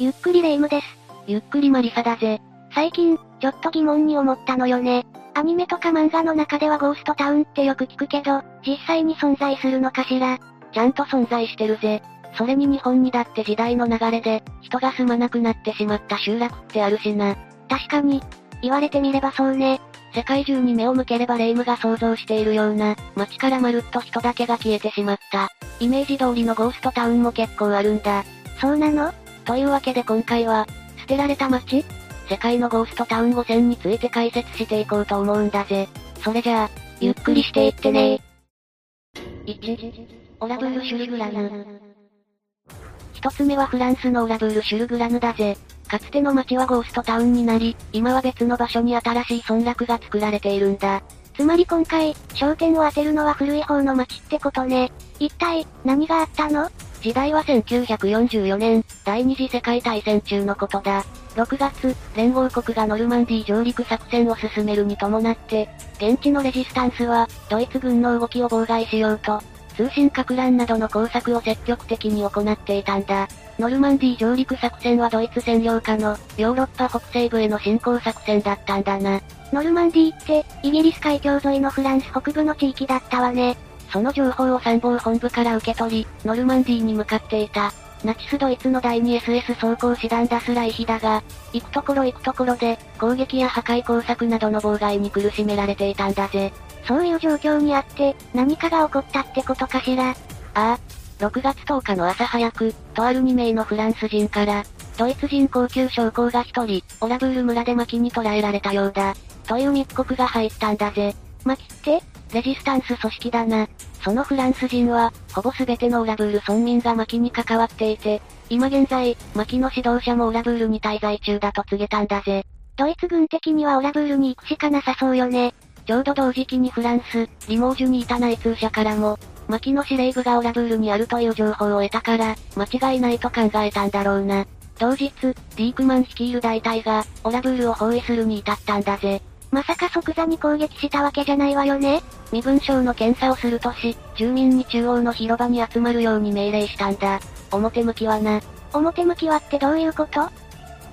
ゆっくりレ夢ムです。ゆっくりマリサだぜ。最近、ちょっと疑問に思ったのよね。アニメとか漫画の中ではゴーストタウンってよく聞くけど、実際に存在するのかしら。ちゃんと存在してるぜ。それに日本にだって時代の流れで、人が住まなくなってしまった集落ってあるしな。確かに、言われてみればそうね。世界中に目を向ければレイムが想像しているような、街からまるっと人だけが消えてしまった。イメージ通りのゴーストタウンも結構あるんだ。そうなの？というわけで今回は、捨てられた街？世界のゴーストタウン5000について解説していこうと思うんだぜ。それじゃあ、ゆっくりしていってね1、オラブール・シュルグラヌ。一つ目はフランスのオラブール・シュルグラヌだぜ。かつての街はゴーストタウンになり、今は別の場所に新しい村落が作られているんだ。つまり今回、焦点を当てるのは古い方の街ってことね。一体、何があったの？時代は1944年、第二次世界大戦中のことだ。6月、連合国がノルマンディ上陸作戦を進めるに伴って、現地のレジスタンスは、ドイツ軍の動きを妨害しようと、通信格乱などの工作を積極的に行っていたんだ。ノルマンディ上陸作戦はドイツ占領下のヨーロッパ北西部への侵攻作戦だったんだな。ノルマンディって、イギリス海峡沿いのフランス北部の地域だったわね。その情報を参謀本部から受け取り、ノルマンディーに向かっていた。ナチスドイツの第 2SS 装甲師団ダスライヒだが、行くところ行くところで、攻撃や破壊工作などの妨害に苦しめられていたんだぜ。そういう状況にあって、何かが起こったってことかしら。ああ。6月10日の朝早く、とある2名のフランス人から、ドイツ人高級将校が1人、オラブール村で薪に捕らえられたようだ。という密告が入ったんだぜ。薪って？レジスタンス組織だな。そのフランス人は、ほぼ全てのオラブール村民が薪に関わっていて、今現在、薪の指導者もオラブールに滞在中だと告げたんだぜ。ドイツ軍的にはオラブールに行くしかなさそうよね。ちょうど同時期にフランス、リモージュにいた内通者からも、薪の司令部がオラブールにあるという情報を得たから、間違いないと考えたんだろうな。同日、ディークマン率いる大隊が、オラブールを包囲するに至ったんだぜ。まさか即座に攻撃したわけじゃないわよね身分証の検査をするとし、住民に中央の広場に集まるように命令したんだ。表向きはな。表向きはってどういうこと？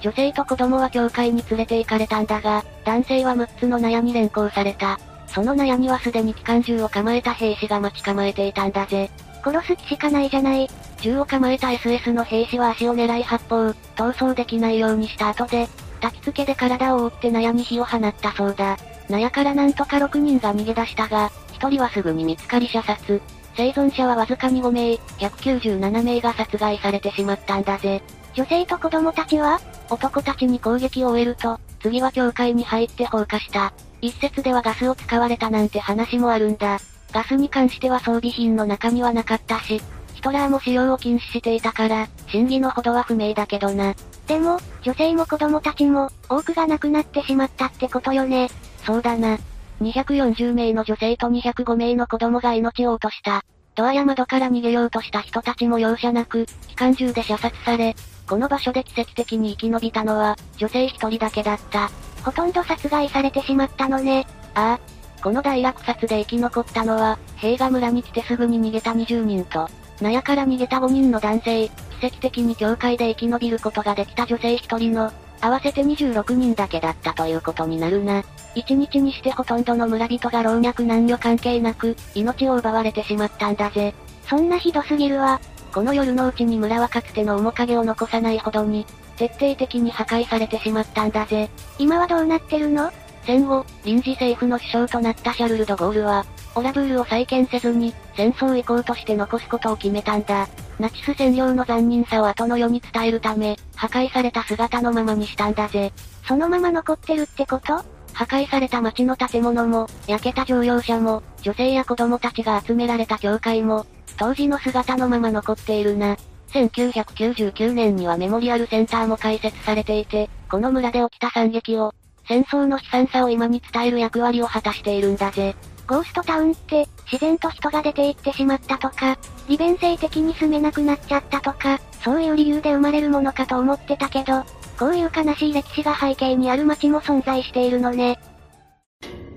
女性と子供は教会に連れて行かれたんだが、男性は6つの納屋に連行された。その納屋にはすでに機関銃を構えた兵士が待ち構えていたんだぜ。殺す気しかないじゃない。銃を構えた SS の兵士は足を狙い発砲、逃走できないようにした後で、焚き付けで体を覆って納屋に火を放ったそうだ。納屋からなんとか6人が逃げ出したが、1人はすぐに見つかり射殺。生存者はわずかに5名、197名が殺害されてしまったんだぜ。女性と子供たちは？男たちに攻撃を終えると、次は教会に入って放火した。一説ではガスを使われたなんて話もあるんだ。ガスに関しては装備品の中にはなかったし、ヒトラーも使用を禁止していたから、真偽のほどは不明だけどな。でも、女性も子供たちも、多くが亡くなってしまったってことよね。そうだな。240名の女性と205名の子供が命を落とした。ドアや窓から逃げようとした人たちも容赦なく、機関銃で射殺され、この場所で奇跡的に生き延びたのは、女性一人だけだった。ほとんど殺害されてしまったのね。ああ。この大落殺で生き残ったのは、平賀村に来てすぐに逃げた20人と、納屋から逃げた5人の男性、奇跡的に教会で生き延びることができた女性1人の、合わせて26人だけだったということになるな。1日にしてほとんどの村人が老若男女関係なく、命を奪われてしまったんだぜ。そんなひどすぎるわ。この夜のうちに村はかつての面影を残さないほどに、徹底的に破壊されてしまったんだぜ。今はどうなってるの？戦後、臨時政府の首相となったシャルル・ド・ゴールは、オラブールを再建せずに、戦争遺構として残すことを決めたんだ。ナチス占領の残忍さを後の世に伝えるため、破壊された姿のままにしたんだぜ。そのまま残ってるってこと？破壊された町の建物も、焼けた乗用車も、女性や子供たちが集められた教会も、当時の姿のまま残っているな。1999年にはメモリアルセンターも開設されていて、この村で起きた惨劇を、戦争の悲惨さを今に伝える役割を果たしているんだぜ。ゴーストタウンって、自然と人が出て行ってしまったとか、利便性的に住めなくなっちゃったとか、そういう理由で生まれるものかと思ってたけど、こういう悲しい歴史が背景にある街も存在しているのね。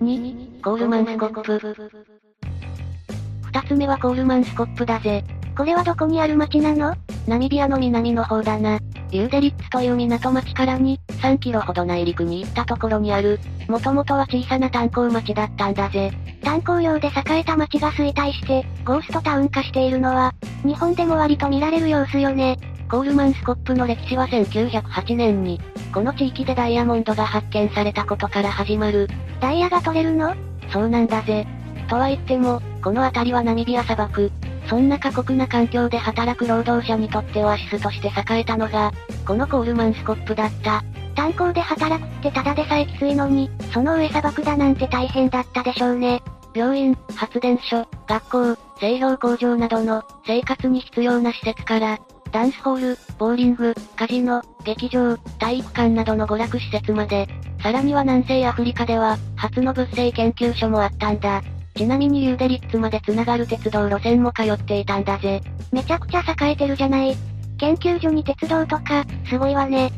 2、コールマンスコップ。二つ目はコールマンスコップだぜ。これはどこにある街なの？ナミビアの南の方だな。ユーデリッツという港町からに、3キロほど内陸に行ったところにある、もともとは小さな炭鉱町だったんだぜ。炭鉱業で栄えた町が衰退して、ゴーストタウン化しているのは、日本でも割と見られる様子よね。コールマンスコップの歴史は1908年に、この地域でダイヤモンドが発見されたことから始まる。ダイヤが取れるの？そうなんだぜ。とは言っても、この辺りはナミビア砂漠。そんな過酷な環境で働く労働者にとってオアシスとして栄えたのが、このコールマンスコップだった。炭鉱で働くってただでさえきついのに、その上砂漠だなんて大変だったでしょうね。病院、発電所、学校、製氷工場などの生活に必要な施設から、ダンスホール、ボーリング、カジノ、劇場、体育館などの娯楽施設まで、さらには南西アフリカでは、初の物性研究所もあったんだ。ちなみにユーデリッツまで繋がる鉄道路線も通っていたんだぜ。めちゃくちゃ栄えてるじゃない。研究所に鉄道とか、すごいわね。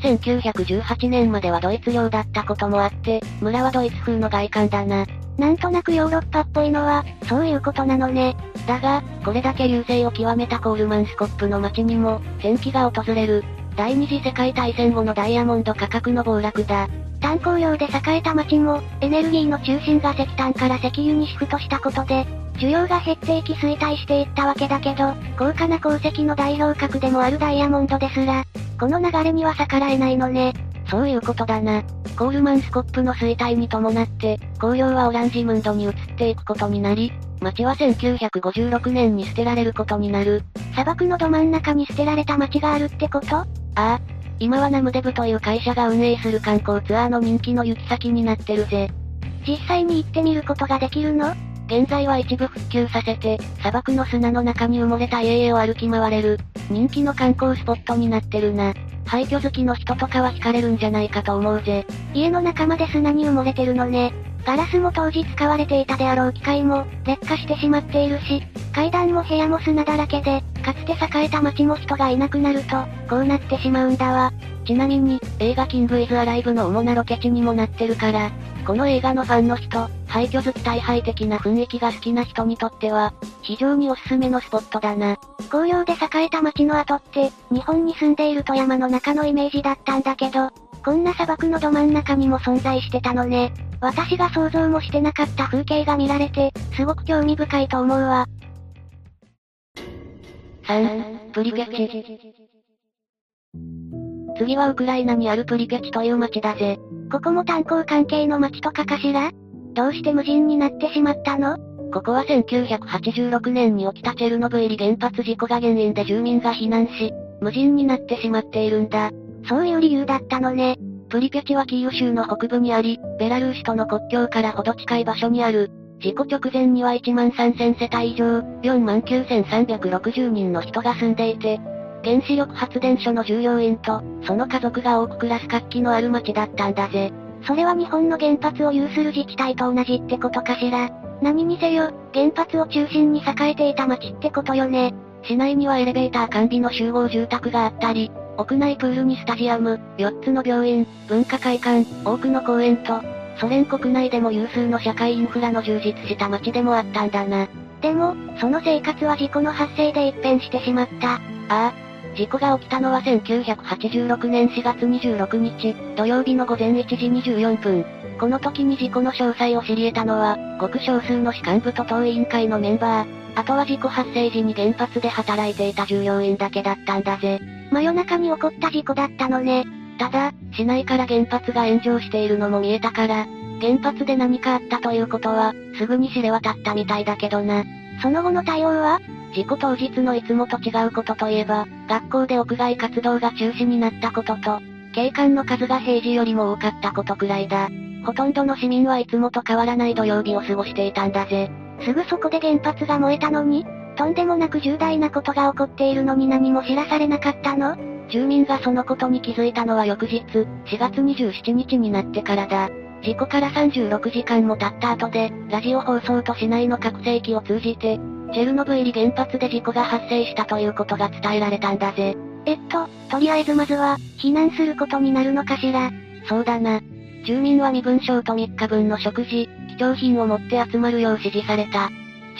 1918年まではドイツ領だったこともあって、村はドイツ風の外観だな。なんとなくヨーロッパっぽいのは、そういうことなのね。だが、これだけ優勢を極めたコールマンスコップの街にも、転機が訪れる。第二次世界大戦後のダイヤモンド価格の暴落だ。炭鉱業で栄えた街も、エネルギーの中心が石炭から石油にシフトしたことで、需要が減っていき衰退していったわけだけど、高価な鉱石の代表格でもあるダイヤモンドですら、この流れには逆らえないのね。そういうことだな。コールマンスコップの衰退に伴って、工業はオランジムンドに移っていくことになり、町は1956年に捨てられることになる。砂漠のど真ん中に捨てられた町があるってこと？ああ。今はナムデブという会社が運営する観光ツアーの人気の行き先になってるぜ。実際に行ってみることができるの？現在は一部復旧させて、砂漠の砂の中に埋もれた家々を歩き回れる、人気の観光スポットになってるな。廃墟好きの人とかは惹かれるんじゃないかと思うぜ。家の中まで砂に埋もれてるのね。ガラスも当時使われていたであろう機械も、劣化してしまっているし、階段も部屋も砂だらけで、かつて栄えた街も人がいなくなると、こうなってしまうんだわ。ちなみに、映画キングイズアライブの主なロケ地にもなってるから、この映画のファンの人、廃墟好き大敗的な雰囲気が好きな人にとっては、非常におすすめのスポットだな。紅葉で栄えた街の後って、日本に住んでいると山の中のイメージだったんだけど、こんな砂漠のど真ん中にも存在してたのね。私が想像もしてなかった風景が見られて、すごく興味深いと思うわ。3、プリペチ。次はウクライナにあるプリペチという町だぜ。ここも炭鉱関係の町とかかしら？どうして無人になってしまったの？ここは1986年に起きたチェルノブイリ原発事故が原因で住民が避難し、無人になってしまっているんだ。そういう理由だったのね。プリペチはキーウ州の北部にあり、ベラルーシとの国境からほど近い場所にある。事故直前には1万3000世帯以上、4万9360人の人が住んでいて、原子力発電所の従業員と、その家族が多く暮らす活気のある町だったんだぜ。それは日本の原発を有する自治体と同じってことかしら。何にせよ、原発を中心に栄えていた町ってことよね。市内にはエレベーター完備の集合住宅があったり、屋内プールにスタジアム、4つの病院、文化会館、多くの公園と、ソ連国内でも有数の社会インフラの充実した街でもあったんだな。でも、その生活は事故の発生で一変してしまった。ああ、事故が起きたのは1986年4月26日、土曜日の午前1時24分。この時に事故の詳細を知り得たのは、ごく少数の士官部と当委員会のメンバー、あとは事故発生時に原発で働いていた従業員だけだったんだぜ。真夜中に起こった事故だったのね。ただ、市内から原発が炎上しているのも見えたから、原発で何かあったということは、すぐに知れ渡ったみたいだけどな。その後の対応は？事故当日のいつもと違うことといえば、学校で屋外活動が中止になったことと、警官の数が平時よりも多かったことくらいだ。ほとんどの市民はいつもと変わらない土曜日を過ごしていたんだぜ。すぐそこで原発が燃えたのに？とんでもなく重大なことが起こっているのに何も知らされなかったの？住民がそのことに気づいたのは翌日、4月27日になってからだ。事故から36時間も経った後で、ラジオ放送と市内の拡声器を通じて、チェルノブイリ原発で事故が発生したということが伝えられたんだぜ。えっと、とりあえずまずは、避難することになるのかしら？そうだな。住民は身分証と3日分の食事、貴重品を持って集まるよう指示された。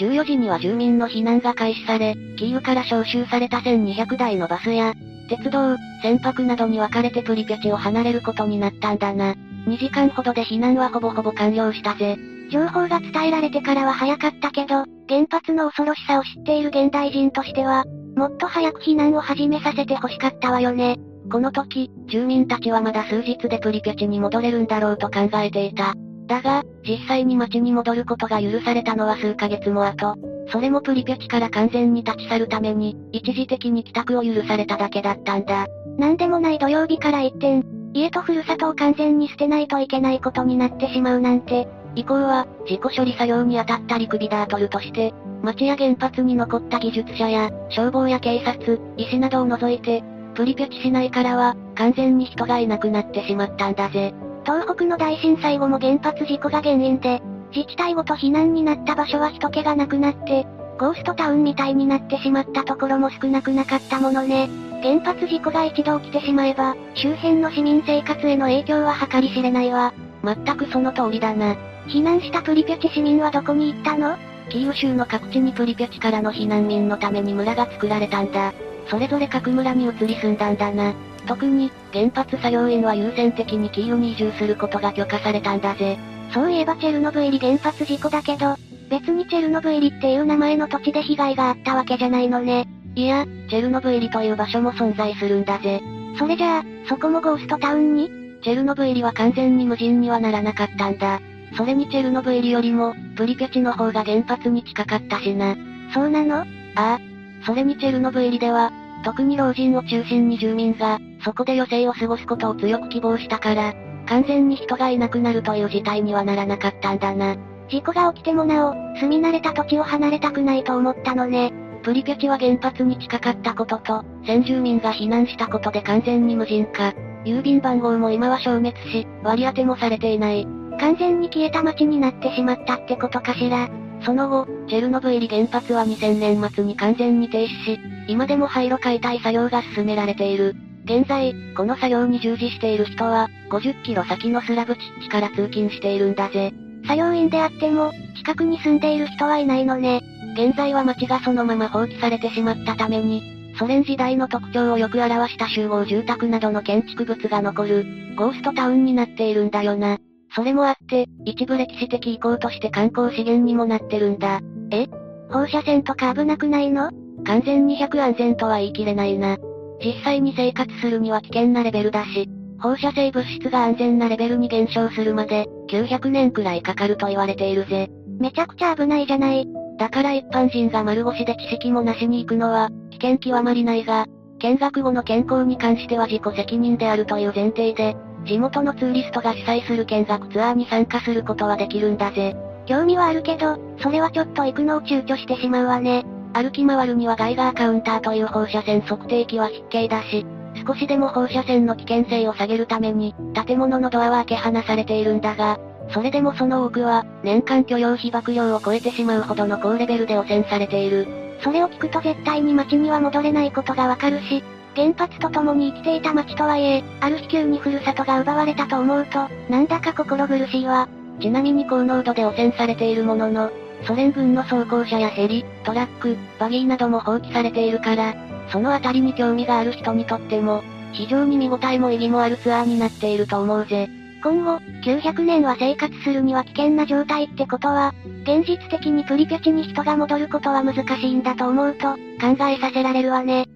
14時には住民の避難が開始され、キーウから招集された1200台のバスや、鉄道、船舶などに分かれてプリペチを離れることになったんだな。2時間ほどで避難はほぼほぼ完了したぜ。情報が伝えられてからは早かったけど、原発の恐ろしさを知っている現代人としては、もっと早く避難を始めさせて欲しかったわよね。この時、住民たちはまだ数日でプリペチに戻れるんだろうと考えていた。だが、実際に街に戻ることが許されたのは数ヶ月も後。それもプリペチから完全に立ち去るために、一時的に帰宅を許されただけだったんだ。なんでもない土曜日から一転、家とふるさとを完全に捨てないといけないことになってしまうなんて。以降は、事故処理作業に当たったリクビダートルとして、町や原発に残った技術者や、消防や警察、医師などを除いて、プリペチ市内からは、完全に人がいなくなってしまったんだぜ。東北の大震災後も原発事故が原因で、自治体ごと避難になった場所は人気がなくなって、ゴーストタウンみたいになってしまったところも少なくなかったものね。原発事故が一度起きてしまえば、周辺の市民生活への影響は計り知れないわ。全くその通りだな。避難したプリペチ市民はどこに行ったの？キーウ州の各地にプリペチからの避難民のために村が作られたんだ。それぞれ各村に移り住んだんだな。特に、原発作業員は優先的にキーウに移住することが許可されたんだぜ。そういえばチェルノブイリ原発事故だけど、別にチェルノブイリっていう名前の土地で被害があったわけじゃないのね。いや、チェルノブイリという場所も存在するんだぜ。それじゃあ、そこもゴーストタウンに？チェルノブイリは完全に無人にはならなかったんだ。それにチェルノブイリよりも、プリペチの方が原発に近かったしな。そうなの？ああ。それにチェルノブイリでは、特に老人を中心に住民が、そこで余生を過ごすことを強く希望したから、完全に人がいなくなるという事態にはならなかったんだな。事故が起きてもなお、住み慣れた土地を離れたくないと思ったのね。プリペチは原発に近かったことと、先住民が避難したことで完全に無人化。郵便番号も今は消滅し、割り当てもされていない。完全に消えた街になってしまったってことかしら。その後、チェルノブイリ原発は2000年末に完全に停止し、今でも廃炉解体作業が進められている。現在、この作業に従事している人は、50キロ先のスラブチッチから通勤しているんだぜ。作業員であっても、近くに住んでいる人はいないのね。現在は街がそのまま放棄されてしまったために、ソ連時代の特徴をよく表した集合住宅などの建築物が残る、ゴーストタウンになっているんだよな。それもあって、一部歴史的遺構として観光資源にもなってるんだ。え？放射線とか危なくないの？完全に100安全とは言い切れないな。実際に生活するには危険なレベルだし、放射性物質が安全なレベルに減少するまで、900年くらいかかると言われているぜ。めちゃくちゃ危ないじゃない。だから一般人が丸腰で知識もなしに行くのは、危険極まりないが、見学後の健康に関しては自己責任であるという前提で、地元のツーリストが主催する見学ツアーに参加することはできるんだぜ。興味はあるけど、それはちょっと行くのを躊躇してしまうわね。歩き回るにはガイガーカウンターという放射線測定器は必携だし、少しでも放射線の危険性を下げるために、建物のドアは開け放されているんだが、それでもその多くは、年間許容被曝量を超えてしまうほどの高レベルで汚染されている。それを聞くと絶対に街には戻れないことがわかるし、原発と共に生きていた街とはいえ、ある日急にふるさとが奪われたと思うと、なんだか心苦しいわ。ちなみに高濃度で汚染されているものの、ソ連軍の装甲車やヘリ、トラック、バギーなども放棄されているから、そのあたりに興味がある人にとっても、非常に見応えも意義もあるツアーになっていると思うぜ。今後、900年は生活するには危険な状態ってことは、現実的にプリペチに人が戻ることは難しいんだと思うと、考えさせられるわね。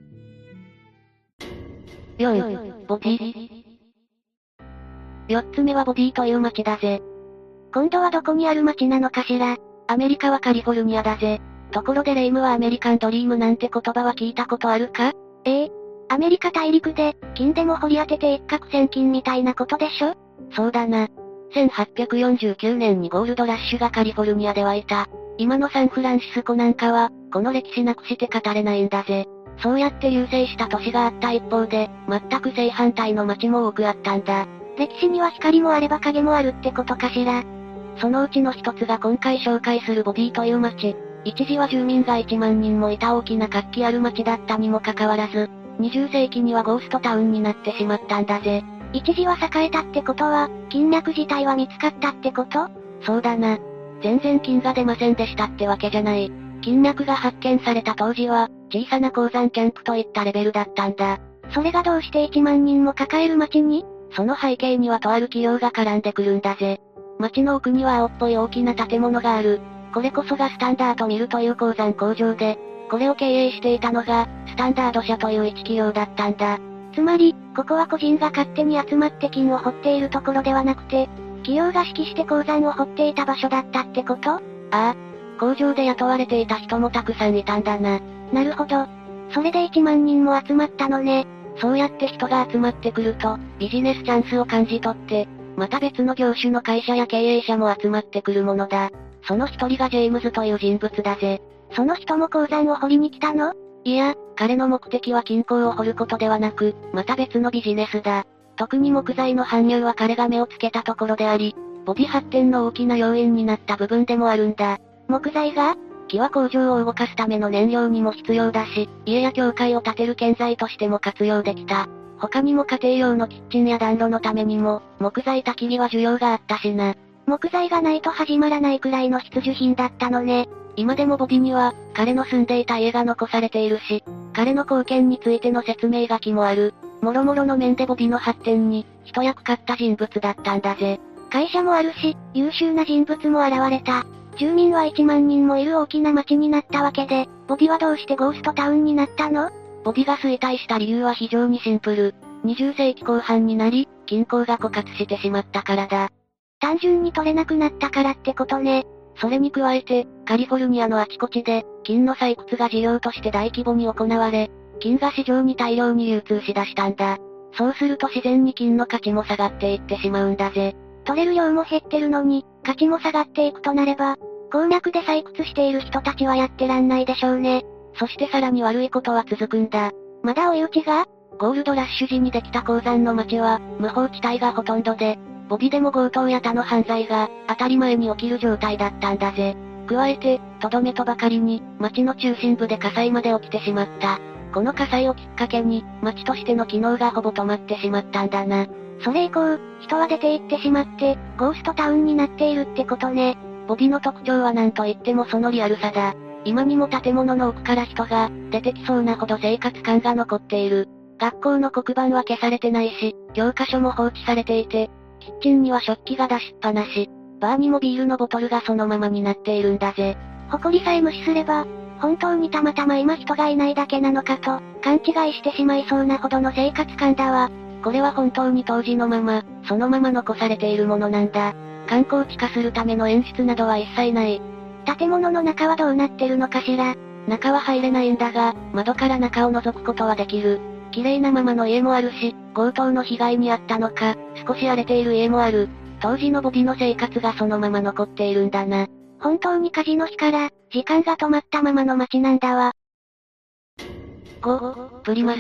よい、ボディ。四つ目はボディという街だぜ。今度はどこにある街なのかしらアメリカはカリフォルニアだぜ。ところでレイムはアメリカンドリームなんて言葉は聞いたことあるか？ええ。アメリカ大陸で、金でも掘り当てて一攫千金みたいなことでしょ？そうだな。1849年にゴールドラッシュがカリフォルニアで湧いた。今のサンフランシスコなんかは、この歴史なくして語れないんだぜ。そうやって優勢した都市があった一方で、全く正反対の街も多くあったんだ。歴史には光もあれば影もあるってことかしら？そのうちの一つが今回紹介するボディという街。一時は住民が1万人もいた大きな活気ある街だったにもかかわらず、20世紀にはゴーストタウンになってしまったんだぜ。一時は栄えたってことは、金脈自体は見つかったってこと？そうだな。全然金が出ませんでしたってわけじゃない。金脈が発見された当時は、小さな鉱山キャンプといったレベルだったんだ。それがどうして1万人も抱える町に？その背景にはとある企業が絡んでくるんだぜ。町の奥には青っぽい大きな建物がある。これこそがスタンダードミルという鉱山工場で、これを経営していたのが、スタンダード社という一企業だったんだ。つまり、ここは個人が勝手に集まって金を掘っているところではなくて、企業が指揮して鉱山を掘っていた場所だったってこと？ああ。工場で雇われていた人もたくさんいたんだな。なるほど。それで1万人も集まったのね。そうやって人が集まってくると、ビジネスチャンスを感じ取って、また別の業種の会社や経営者も集まってくるものだ。その一人がジェームズという人物だぜ。その人も鉱山を掘りに来たの？いや、彼の目的は金鉱を掘ることではなく、また別のビジネスだ。特に木材の搬入は彼が目をつけたところであり、ボディ発展の大きな要因になった部分でもあるんだ。木材が？木は工場を動かすための燃料にも必要だし、家や教会を建てる建材としても活用できた。他にも家庭用のキッチンや暖炉のためにも、木材焚き火は需要があったしな。木材がないと始まらないくらいの必需品だったのね。今でもボディには、彼の住んでいた家が残されているし、彼の貢献についての説明書きもある。もろもろの面でボディの発展に、一役買った人物だったんだぜ。会社もあるし、優秀な人物も現れた。住民は1万人もいる大きな町になったわけで、ボディはどうしてゴーストタウンになったの？ボディが衰退した理由は非常にシンプル。20世紀後半になり、金鉱が枯渇してしまったからだ。単純に取れなくなったからってことね。それに加えて、カリフォルニアのあちこちで、金の採掘が事業として大規模に行われ、金が市場に大量に流通しだしたんだ。そうすると自然に金の価値も下がっていってしまうんだぜ。取れる量も減ってるのに、価値も下がっていくとなれば、鉱脈で採掘している人たちはやってらんないでしょうね。そしてさらに悪いことは続くんだ。まだ追い打ちが？ゴールドラッシュ時にできた鉱山の町は、無法地帯がほとんどで、ボビでも強盗や他の犯罪が、当たり前に起きる状態だったんだぜ。加えて、とどめとばかりに、町の中心部で火災まで起きてしまった。この火災をきっかけに、町としての機能がほぼ止まってしまったんだな。それ以降、人は出て行ってしまって、ゴーストタウンになっているってことね。ボビの特徴は何と言ってもそのリアルさだ。今にも建物の奥から人が、出てきそうなほど生活感が残っている。学校の黒板は消されてないし、教科書も放置されていて、キッチンには食器が出しっぱなし、バーにもビールのボトルがそのままになっているんだぜ。誇りさえ無視すれば、本当にたまたま今人がいないだけなのかと、勘違いしてしまいそうなほどの生活感だわ。これは本当に当時のまま、そのまま残されているものなんだ。観光地化するための演出などは一切ない。建物の中はどうなってるのかしら。中は入れないんだが、窓から中を覗くことはできる。綺麗なままの家もあるし、強盗の被害に遭ったのか、少し荒れている家もある。当時のボディの生活がそのまま残っているんだな。本当に火事の日から、時間が止まったままの街なんだわ。5、プリマス。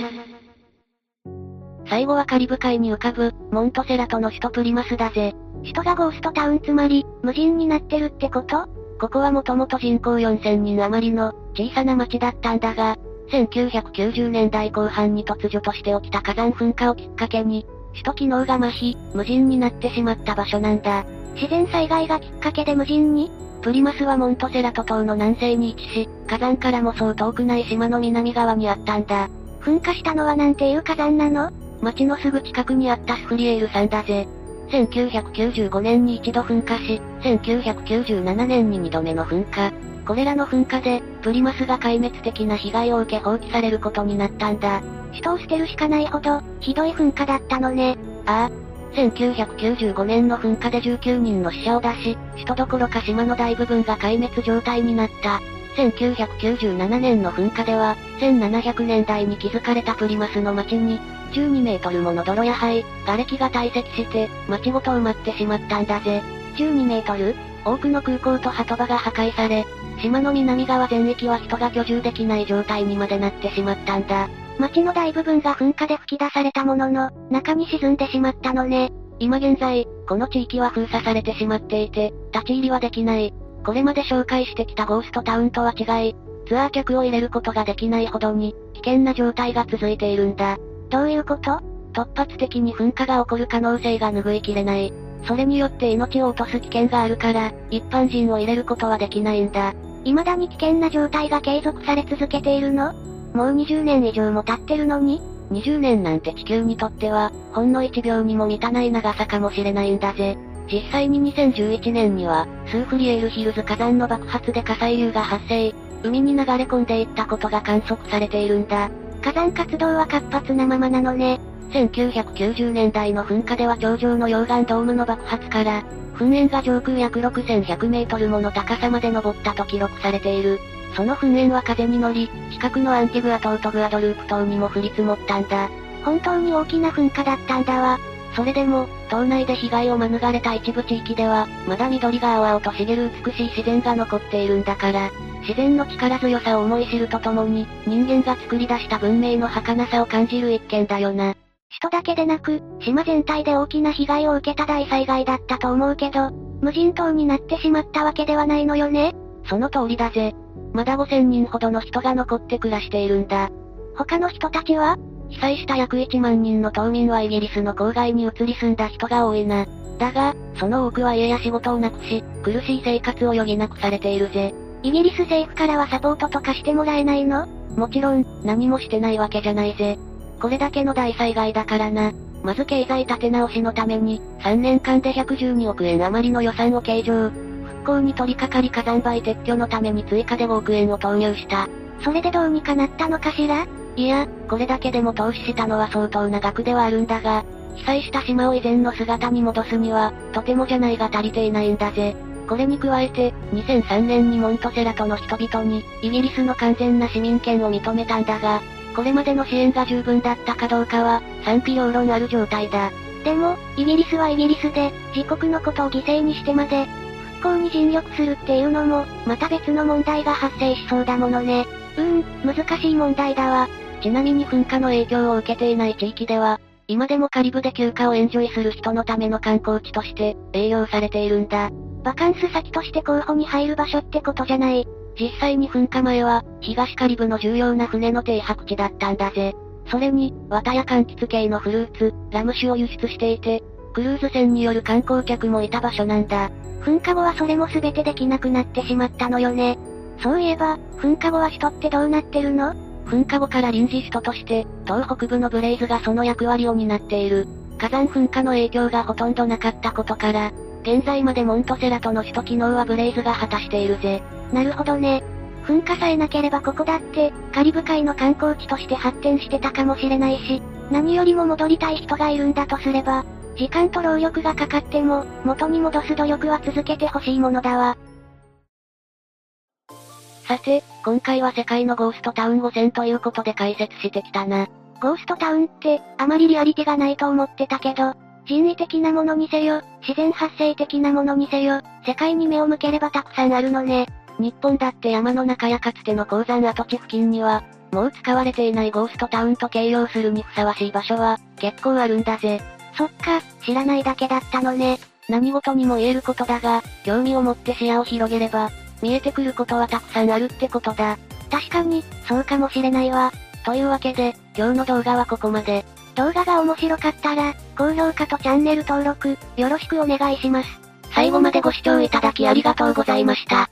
最後はカリブ海に浮かぶ、モントセラトの首都プリマスだぜ。首都がゴーストタウンつまり、無人になってるってこと？ここはもともと人口4000人余りの、小さな町だったんだが、1990年代後半に突如として起きた火山噴火をきっかけに、首都機能が麻痺、無人になってしまった場所なんだ。自然災害がきっかけで無人に？プリマスはモントセラト島の南西に位置し、火山からもそう遠くない島の南側にあったんだ。噴火したのはなんていう火山なの？町のすぐ近くにあったスフリエール山だぜ。1995年に一度噴火し、1997年に二度目の噴火。これらの噴火で、プリマスが壊滅的な被害を受け放棄されることになったんだ。人を捨てるしかないほど、ひどい噴火だったのね。ああ。1995年の噴火で19人の死者を出し、首都どころか島の大部分が壊滅状態になった。1997年の噴火では、1700年代に築かれたプリマスの街に、12メートルもの泥や灰、瓦礫が堆積して、街ごと埋まってしまったんだぜ。12メートル多くの空港と鳩場が破壊され、島の南側全域は人が居住できない状態にまでなってしまったんだ。街の大部分が噴火で吹き出されたものの、中に沈んでしまったのね。今現在、この地域は封鎖されてしまっていて、立ち入りはできない。これまで紹介してきたゴーストタウンとは違い、ツアー客を入れることができないほどに、危険な状態が続いているんだ。どういうこと？突発的に噴火が起こる可能性が拭いきれない。それによって命を落とす危険があるから、一般人を入れることはできないんだ。未だに危険な状態が継続され続けているの？もう20年以上も経ってるのに？20年なんて地球にとっては、ほんの1秒にも満たない長さかもしれないんだぜ。実際に2011年には、スーフリエールヒルズ火山の爆発で火砕流が発生、海に流れ込んでいったことが観測されているんだ。火山活動は活発なままなのね。1990年代の噴火では頂上の溶岩ドームの爆発から、噴煙が上空約6100メートルもの高さまで登ったと記録されている。その噴煙は風に乗り、近くのアンティグア島とグアドループ島にも降り積もったんだ。本当に大きな噴火だったんだわ。それでも、島内で被害を免れた一部地域では、まだ緑が青々と茂る美しい自然が残っているんだから、自然の力強さを思い知るとともに、人間が作り出した文明の儚さを感じる一件だよな。首都だけでなく、島全体で大きな被害を受けた大災害だったと思うけど、無人島になってしまったわけではないのよねその通りだぜ。まだ5000人ほどの人が残って暮らしているんだ。他の人たちは被災した約1万人の島民はイギリスの郊外に移り住んだ人が多いな。だが、その多くは家や仕事をなくし、苦しい生活を余儀なくされているぜ。イギリス政府からはサポートとかしてもらえないの？もちろん、何もしてないわけじゃないぜ。これだけの大災害だからな。まず経済立て直しのために、3年間で112億円余りの予算を計上。復興に取り掛かり火山灰撤去のために追加で5億円を投入した。それでどうにかなったのかしら？いや、これだけでも投資したのは相当な額ではあるんだが、被災した島を以前の姿に戻すには、とてもじゃないが足りていないんだぜ。これに加えて、2003年にモントセラトの人々に、イギリスの完全な市民権を認めたんだが、これまでの支援が十分だったかどうかは、賛否両論ある状態だ。でも、イギリスはイギリスで、自国のことを犠牲にしてまで、復興に尽力するっていうのも、また別の問題が発生しそうだものね。うーん、難しい問題だわ。ちなみに噴火の影響を受けていない地域では、今でもカリブで休暇をエンジョイする人のための観光地として、営業されているんだ。バカンス先として候補に入る場所ってことじゃない。実際に噴火前は、東カリブの重要な船の停泊地だったんだぜ。それに、綿や柑橘系のフルーツ、ラム酒を輸出していて、クルーズ船による観光客もいた場所なんだ。噴火後はそれも全てできなくなってしまったのよね。そういえば、噴火後は人ってどうなってるの？噴火後から臨時首都として、東北部のブレイズがその役割を担っている。火山噴火の影響がほとんどなかったことから、現在までモントセラトの首都機能はブレイズが果たしているぜ。なるほどね。噴火さえなければここだって、カリブ海の観光地として発展してたかもしれないし、何よりも戻りたい人がいるんだとすれば、時間と労力がかかっても、元に戻す努力は続けてほしいものだわ。さて、今回は世界のゴーストタウン5000ということで解説してきたな。ゴーストタウンって、あまりリアリティがないと思ってたけど、人為的なものにせよ、自然発生的なものにせよ、世界に目を向ければたくさんあるのね。日本だって山の中やかつての鉱山跡地付近には、もう使われていないゴーストタウンと形容するにふさわしい場所は、結構あるんだぜ。そっか、知らないだけだったのね。何事にも言えることだが、興味を持って視野を広げれば、見えてくることはたくさんあるってことだ。確かに、そうかもしれないわ。というわけで、今日の動画はここまで。動画が面白かったら、高評価とチャンネル登録、よろしくお願いします。最後までご視聴いただきありがとうございました。